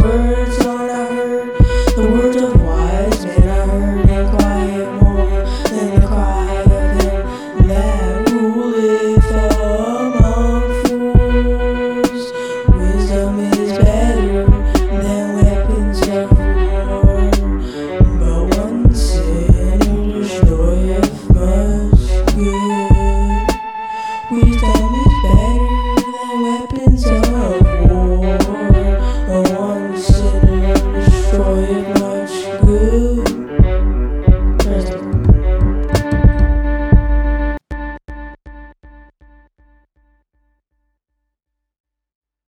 words